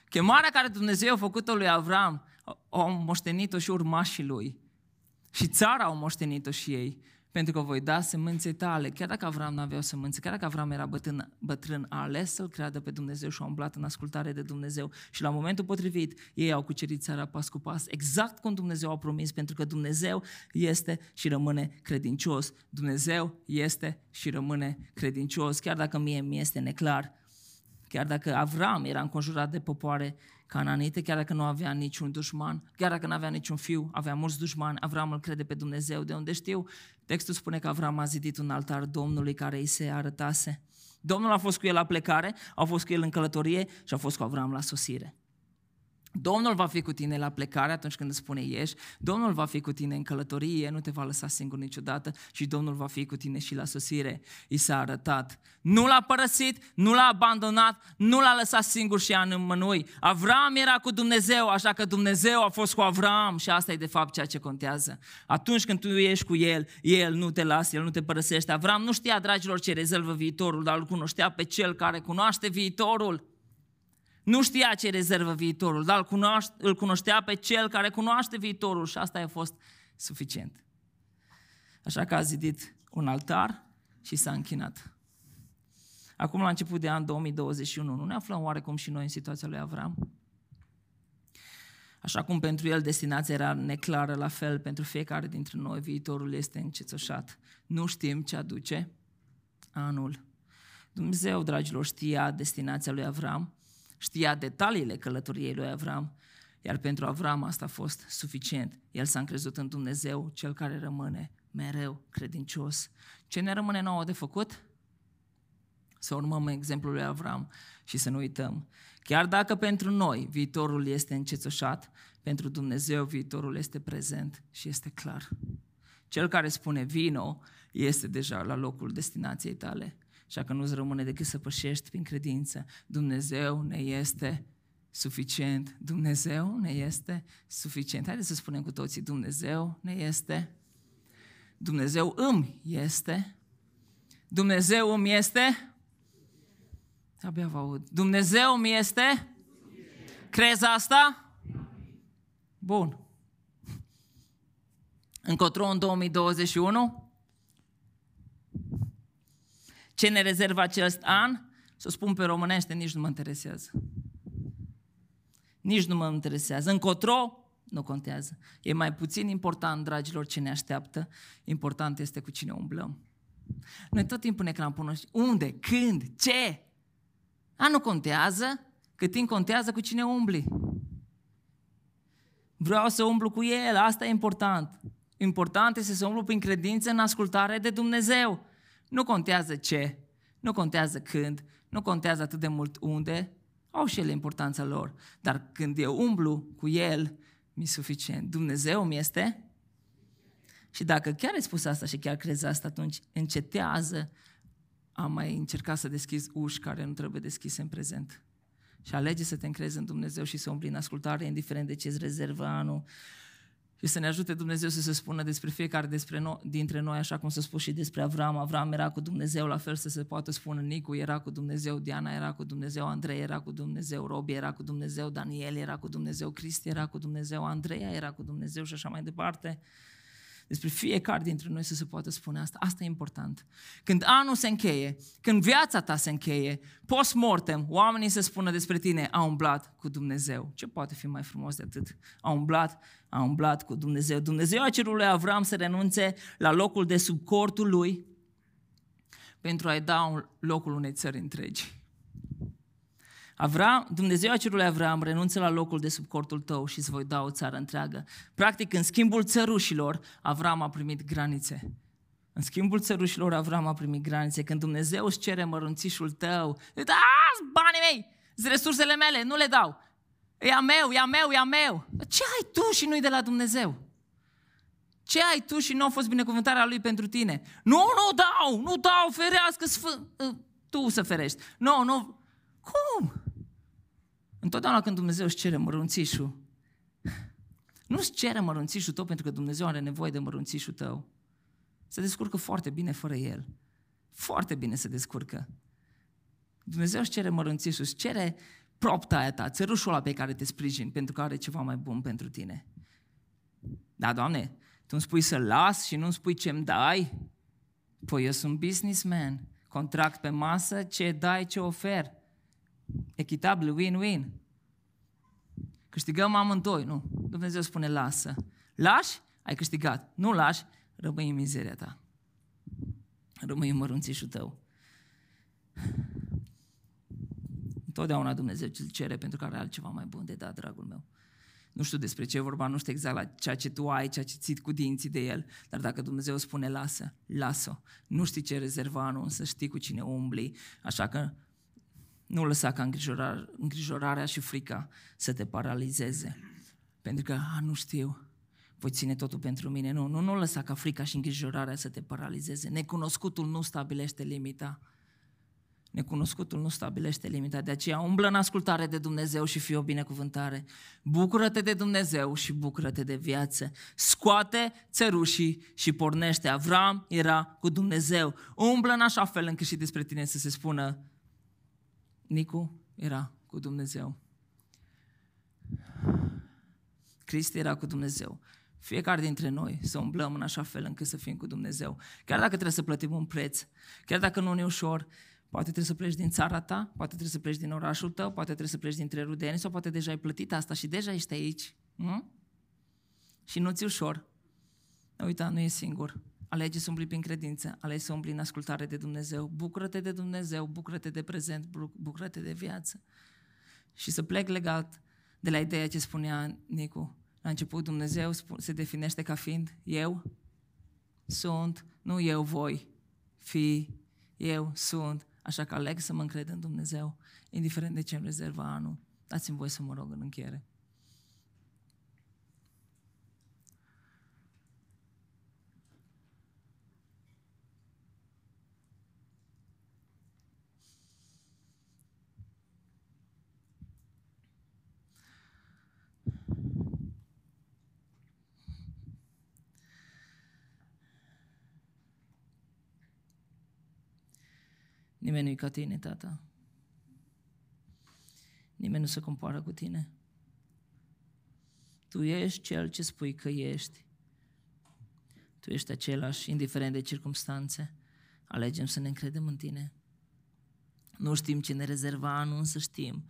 Chemarea care Dumnezeu a făcut-o lui Avram, au moștenit-o și urmașii lui. Și țara au moștenit-o și ei pentru că voi da semânței tale. Chiar dacă Avram nu avea o semânță, chiar dacă Avram era bătrân, bătrân a ales să-L creadă pe Dumnezeu și a umblat în ascultare de Dumnezeu. Și la momentul potrivit, ei au cucerit țara pas cu pas, exact cum Dumnezeu a promis, pentru că Dumnezeu este și rămâne credincios. Dumnezeu este și rămâne credincios, chiar dacă mie mi este neclar. Chiar dacă Avram era înconjurat de popoare cananite, chiar dacă nu avea niciun dușman, chiar dacă nu avea niciun fiu, avea mulți dușmani, Avram îl crede pe Dumnezeu. De unde știu? Textul spune că Avram a zidit un altar Domnului care îi se arătase. Domnul a fost cu el la plecare, a fost cu el în călătorie și a fost cu Avram la sosire. Domnul va fi cu tine la plecare atunci când îți spune ieși, Domnul va fi cu tine în călătorie, nu te va lăsa singur niciodată și Domnul va fi cu tine și la sosire. I s-a arătat. Nu l-a părăsit, nu l-a abandonat, nu l-a lăsat singur și a înmănui. Avram era cu Dumnezeu, așa că Dumnezeu a fost cu Avram și asta e de fapt ceea ce contează. Atunci când tu ești cu El, El nu te lasă, El nu te părăsește. Avram nu știa, dragilor, ce rezervă viitorul, dar îl cunoștea pe Cel care cunoaște viitorul. Nu știa ce rezervă viitorul, dar îl, cunoaște, îl cunoștea pe cel care cunoaște viitorul și asta a fost suficient. Așa că a zidit un altar și s-a închinat. Acum, la început de an 2021, nu ne aflăm oarecum și noi în situația lui Avram? Așa cum pentru el destinația era neclară, la fel pentru fiecare dintre noi viitorul este încețoșat. Nu știm ce aduce anul. Dumnezeu, dragilor, știa destinația lui Avram știa detaliile călătoriei lui Avram, iar pentru Avram asta a fost suficient. El s-a încrezut în Dumnezeu, cel care rămâne mereu credincios. Ce ne rămâne nouă de făcut? Să urmăm exemplul lui Avram și să nu uităm. Chiar dacă pentru noi viitorul este încețoșat, pentru Dumnezeu viitorul este prezent și este clar. Cel care spune vino este deja la locul destinației tale. Așa că nu-ți rămâne decât să pășești prin credință. Dumnezeu ne este suficient. Dumnezeu ne este suficient. Haideți să spunem cu toții, Dumnezeu ne este, Dumnezeu îmi este, Dumnezeu îmi este, abia vă aud, Dumnezeu îmi este, crezi asta? Bun. Încotro în 2021? Ce ne rezervă acest an? Să spun pe românește, nici nu mă interesează. Nici nu mă interesează. Încotro, nu contează. E mai puțin important, dragilor, ce ne așteaptă. Important este cu cine umblăm. Noi tot timpul ne cramponăm. Unde? Când? Ce? A, nu contează. Cât timp contează cu cine umbli. Vreau să umblu cu El, asta e important. Important este să umblu prin credință în ascultare de Dumnezeu. Nu contează ce, nu contează când, nu contează atât de mult unde, au și ele importanța lor. Dar când eu umblu cu El, mi-e suficient. Dumnezeu mi este? Și dacă chiar ai spus asta și chiar crezi asta, atunci încetează a mai încerca să deschizi uși care nu trebuie deschise în prezent. Și alege să te încrezi în Dumnezeu și să umbli în ascultare, indiferent de ce îți rezervă anul, și să ne ajute Dumnezeu să se spună despre fiecare despre no- dintre noi, așa cum s-a spus și despre Avram. Avram era cu Dumnezeu, la fel să se poată spune Nicu era cu Dumnezeu, Diana era cu Dumnezeu, Andrei era cu Dumnezeu, Robi era cu Dumnezeu, Daniel era cu Dumnezeu, Cristi era cu Dumnezeu, Andreea era cu Dumnezeu și așa mai departe. Despre fiecare dintre noi să se poată spune asta. Asta e important. Când anul se încheie, când viața ta se încheie, post-mortem, oamenii să spună despre tine, a umblat cu Dumnezeu. Ce poate fi mai frumos de atât? A umblat, a umblat cu Dumnezeu. Dumnezeu a cerut lui Avram să renunțe la locul de sub cortul lui pentru a-i da un locul unei țări întregi. Avram, Dumnezeu a cerut lui Avram, renunță la locul de sub cortul tău și îți voi da o țară întreagă. Practic, în schimbul țărușilor, Avram a primit granițe. În schimbul țărușilor, Avram a primit granițe. Când Dumnezeu îți cere mărunțișul tău, da, banii mei, resursele mele, nu le dau. E a meu, e a meu, e a meu. Ce ai tu și nu-i de la Dumnezeu? Ce ai tu și nu a fost binecuvântarea Lui pentru tine? Nu, nu dau, nu dau, ferească, sfânt, tu să ferești. Nu, nu. Cum? Întotdeauna când Dumnezeu își cere mărunțișul, nu îți cere mărunțișul tău pentru că Dumnezeu are nevoie de mărunțișul tău. Se descurcă foarte bine fără el. Foarte bine se descurcă. Dumnezeu își cere mărunțișul, își cere propta aia ta, țărușul ăla pe care te sprijin, pentru că are ceva mai bun pentru tine. Da, Doamne, Tu îmi spui să las și nu îmi spui ce-mi dai? Păi eu sunt businessman, contract pe masă, ce dai, ce ofer echitabil, win-win. Câștigăm amândoi, nu. Dumnezeu spune lasă. Lași, ai câștigat. Nu lași, rămâi în mizeria ta. Rămâi în mărunțișul tău. Întotdeauna Dumnezeu ți cere pentru că are altceva mai bun de dat, dragul meu. Nu știu despre ce e vorba, nu știu exact la ceea ce tu ai, ceea ce ții cu dinții de el, dar dacă Dumnezeu spune lasă, lasă Nu știi ce rezerva anul, însă știi cu cine umbli, așa că nu lăsa ca îngrijorarea, îngrijorarea și frica să te paralizeze. Pentru că, a, nu știu, voi ține totul pentru mine. Nu, nu, nu lăsa ca frica și îngrijorarea să te paralizeze. Necunoscutul nu stabilește limita. Necunoscutul nu stabilește limita. De aceea umblă în ascultare de Dumnezeu și fii o binecuvântare. Bucură-te de Dumnezeu și bucură-te de viață. Scoate țărușii și pornește. Avram era cu Dumnezeu. Umblă în așa fel încât și despre tine să se spună Nicu era cu Dumnezeu. Cristi era cu Dumnezeu. Fiecare dintre noi să umblăm în așa fel încât să fim cu Dumnezeu. Chiar dacă trebuie să plătim un preț, chiar dacă nu ne ușor, poate trebuie să pleci din țara ta, poate trebuie să pleci din orașul tău, poate trebuie să pleci dintre rudeni sau poate deja ai plătit asta și deja ești aici. Nu? Și nu ți ușor. Uita, nu e singur. Alege să umbli prin credință, alege să umbli în ascultare de Dumnezeu. Bucură-te de Dumnezeu, bucură-te de prezent, bucură-te de viață. Și să plec legat de la ideea ce spunea Nicu. La început Dumnezeu se definește ca fiind eu sunt, nu eu voi fi, eu sunt. Așa că aleg să mă încred în Dumnezeu, indiferent de ce îmi rezervă anul. Dați-mi voi să mă rog în încheiere. Nimeni nu-i ca tine, tata. Nimeni nu se compară cu tine. Tu ești cel ce spui că ești. Tu ești același, indiferent de circumstanțe. Alegem să ne încredem în tine. Nu știm ce ne rezerva anul, însă știm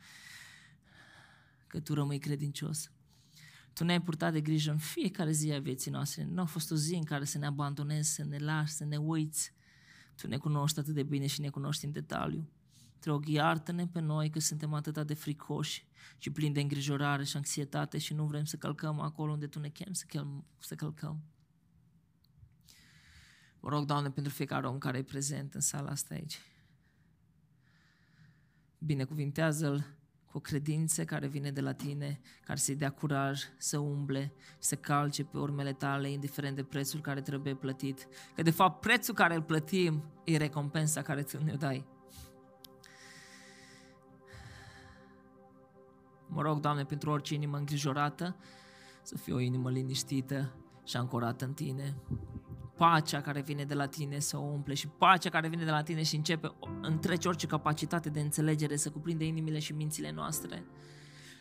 că tu rămâi credincios. Tu ne-ai purtat de grijă în fiecare zi a vieții noastre. Nu a fost o zi în care să ne abandonezi, să ne lași, să ne uiți, tu ne cunoști atât de bine și ne cunoști în detaliu. Te rog, iartă-ne pe noi că suntem atât de fricoși și plini de îngrijorare și anxietate și nu vrem să călcăm acolo unde Tu ne chem să, chem, să călcăm. Vă rog, Doamne, pentru fiecare om care e prezent în sala asta aici. Binecuvintează-l cu o credință care vine de la tine, care să-i dea curaj să umble, să calce pe urmele tale, indiferent de prețul care trebuie plătit. Că de fapt prețul care îl plătim e recompensa care ți ne dai. Mă rog, Doamne, pentru orice inimă îngrijorată, să fie o inimă liniștită și ancorată în Tine pacea care vine de la tine să o umple și pacea care vine de la tine și începe, întrece orice capacitate de înțelegere să cuprinde inimile și mințile noastre.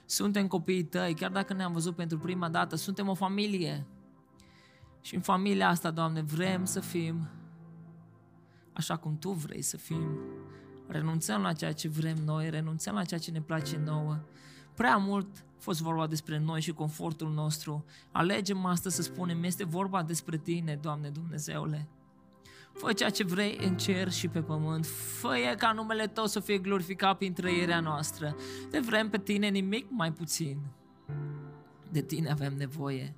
Suntem copiii tăi, chiar dacă ne-am văzut pentru prima dată, suntem o familie. Și în familia asta, Doamne, vrem să fim așa cum Tu vrei să fim. Renunțăm la ceea ce vrem noi, renunțăm la ceea ce ne place nouă. Prea mult a fost vorba despre noi și confortul nostru. Alegem astăzi să spunem, este vorba despre Tine, Doamne Dumnezeule. Fă ceea ce vrei în cer și pe pământ. fă ca numele Tău să fie glorificat prin trăirea noastră. Te vrem pe Tine nimic mai puțin. De Tine avem nevoie.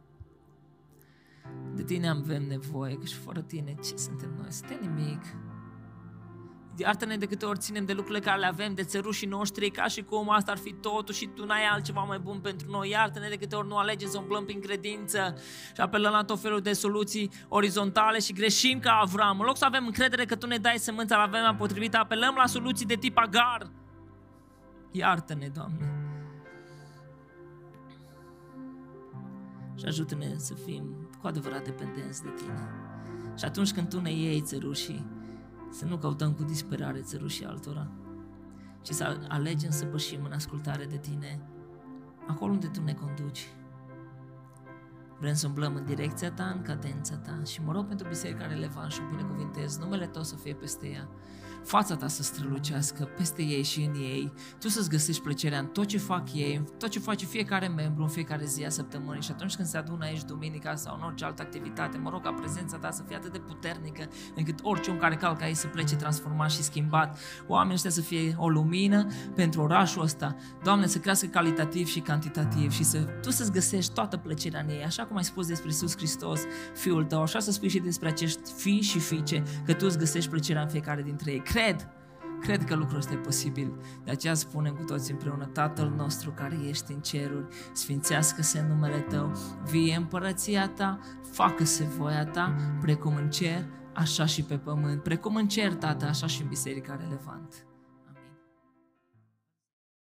De Tine avem nevoie, că și fără Tine ce suntem noi? Suntem nimic. Iartă-ne de câte ori ținem de lucrurile care le avem, de țărușii noștri, ca și cum asta ar fi totul și Tu n-ai altceva mai bun pentru noi. Iartă-ne de câte ori nu alegem să umblăm prin credință și apelăm la tot felul de soluții orizontale și greșim ca Avram. În loc să avem încredere că Tu ne dai sămânța la vremea potrivită, apelăm la soluții de tip agar. Iartă-ne, Doamne. Și ajută-ne să fim cu adevărat dependenți de Tine. Și atunci când Tu ne iei țărușii, să nu căutăm cu disperare țărușii altora, ci să alegem să pășim în ascultare de Tine, acolo unde Tu ne conduci. Vrem să umblăm în direcția Ta, în cadența Ta și mă rog pentru biserica relevant și o binecuvintez, numele Tău să fie peste ea fața ta să strălucească peste ei și în ei, tu să-ți găsești plăcerea în tot ce fac ei, în tot ce face fiecare membru în fiecare zi a săptămânii. Și atunci când se adună aici duminica sau în orice altă activitate, mă rog ca prezența ta să fie atât de puternică încât orice om care calcă aici să plece transformat și schimbat, oamenii ăștia să fie o lumină pentru orașul ăsta, Doamne, să crească calitativ și cantitativ și să tu să-ți găsești toată plăcerea în ei, așa cum ai spus despre Iisus Hristos, Fiul tău, așa să spui și despre acești fii și fiice, că tu îți găsești plăcerea în fiecare dintre ei cred, cred că lucrul ăsta e posibil. De aceea spunem cu toți împreună, Tatăl nostru care ești în ceruri, sfințească-se numele Tău, vie împărăția Ta, facă-se voia Ta, precum în cer, așa și pe pământ, precum în cer, Tată, așa și în biserica relevant.